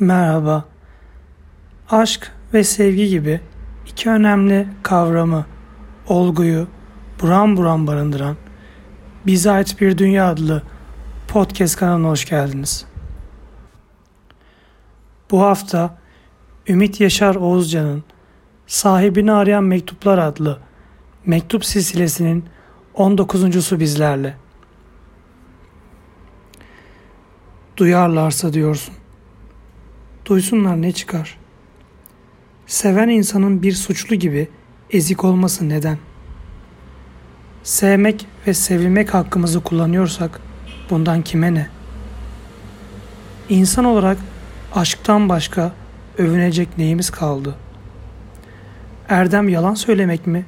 Merhaba. Aşk ve sevgi gibi iki önemli kavramı, olguyu buram buram barındıran Bize Ait Bir Dünya adlı podcast kanalına hoş geldiniz. Bu hafta Ümit Yaşar Oğuzcan'ın Sahibini Arayan Mektuplar adlı mektup silsilesinin 19.sü bizlerle. Duyarlarsa diyorsun. Duysunlar ne çıkar? Seven insanın bir suçlu gibi ezik olması neden? Sevmek ve sevilmek hakkımızı kullanıyorsak bundan kime ne? İnsan olarak aşktan başka övünecek neyimiz kaldı? Erdem yalan söylemek mi?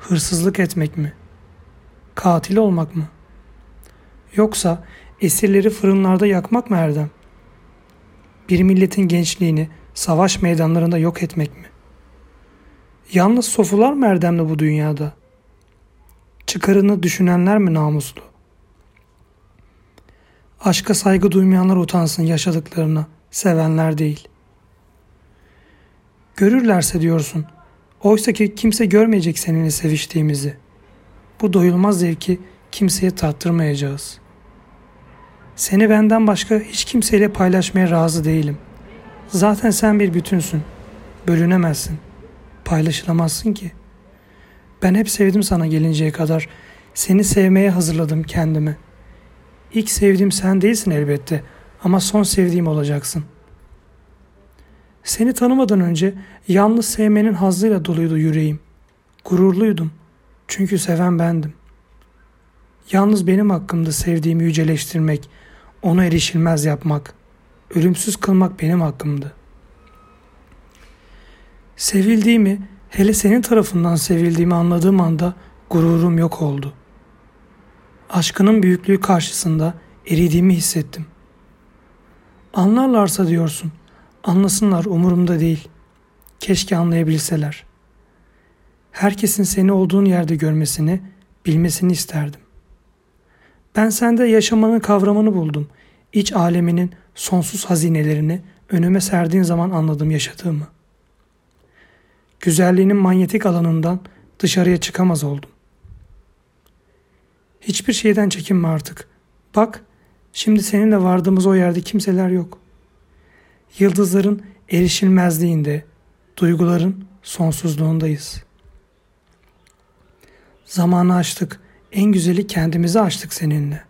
Hırsızlık etmek mi? Katil olmak mı? Yoksa esirleri fırınlarda yakmak mı Erdem? Bir milletin gençliğini savaş meydanlarında yok etmek mi? Yalnız sofular mı erdemli bu dünyada? Çıkarını düşünenler mi namuslu? Aşka saygı duymayanlar utansın yaşadıklarına, sevenler değil. Görürlerse diyorsun, oysa ki kimse görmeyecek seninle seviştiğimizi. Bu doyulmaz zevki kimseye tattırmayacağız.'' Seni benden başka hiç kimseyle paylaşmaya razı değilim. Zaten sen bir bütünsün. Bölünemezsin. Paylaşılamazsın ki. Ben hep sevdim sana gelinceye kadar. Seni sevmeye hazırladım kendimi. İlk sevdiğim sen değilsin elbette ama son sevdiğim olacaksın. Seni tanımadan önce yalnız sevmenin hazzıyla doluydu yüreğim. Gururluydum. Çünkü seven bendim. Yalnız benim hakkımda sevdiğimi yüceleştirmek, onu erişilmez yapmak, ölümsüz kılmak benim hakkımdı. Sevildiğimi, hele senin tarafından sevildiğimi anladığım anda gururum yok oldu. Aşkının büyüklüğü karşısında eridiğimi hissettim. Anlarlarsa diyorsun, anlasınlar umurumda değil. Keşke anlayabilseler. Herkesin seni olduğun yerde görmesini, bilmesini isterdim. Ben sende yaşamanın kavramını buldum. İç aleminin sonsuz hazinelerini önüme serdiğin zaman anladım yaşadığımı. Güzelliğinin manyetik alanından dışarıya çıkamaz oldum. Hiçbir şeyden çekinme artık. Bak, şimdi seninle vardığımız o yerde kimseler yok. Yıldızların erişilmezliğinde, duyguların sonsuzluğundayız. Zamanı açtık, en güzeli kendimizi açtık seninle.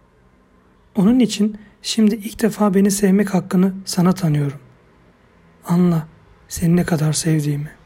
Onun için şimdi ilk defa beni sevmek hakkını sana tanıyorum. Anla seni ne kadar sevdiğimi.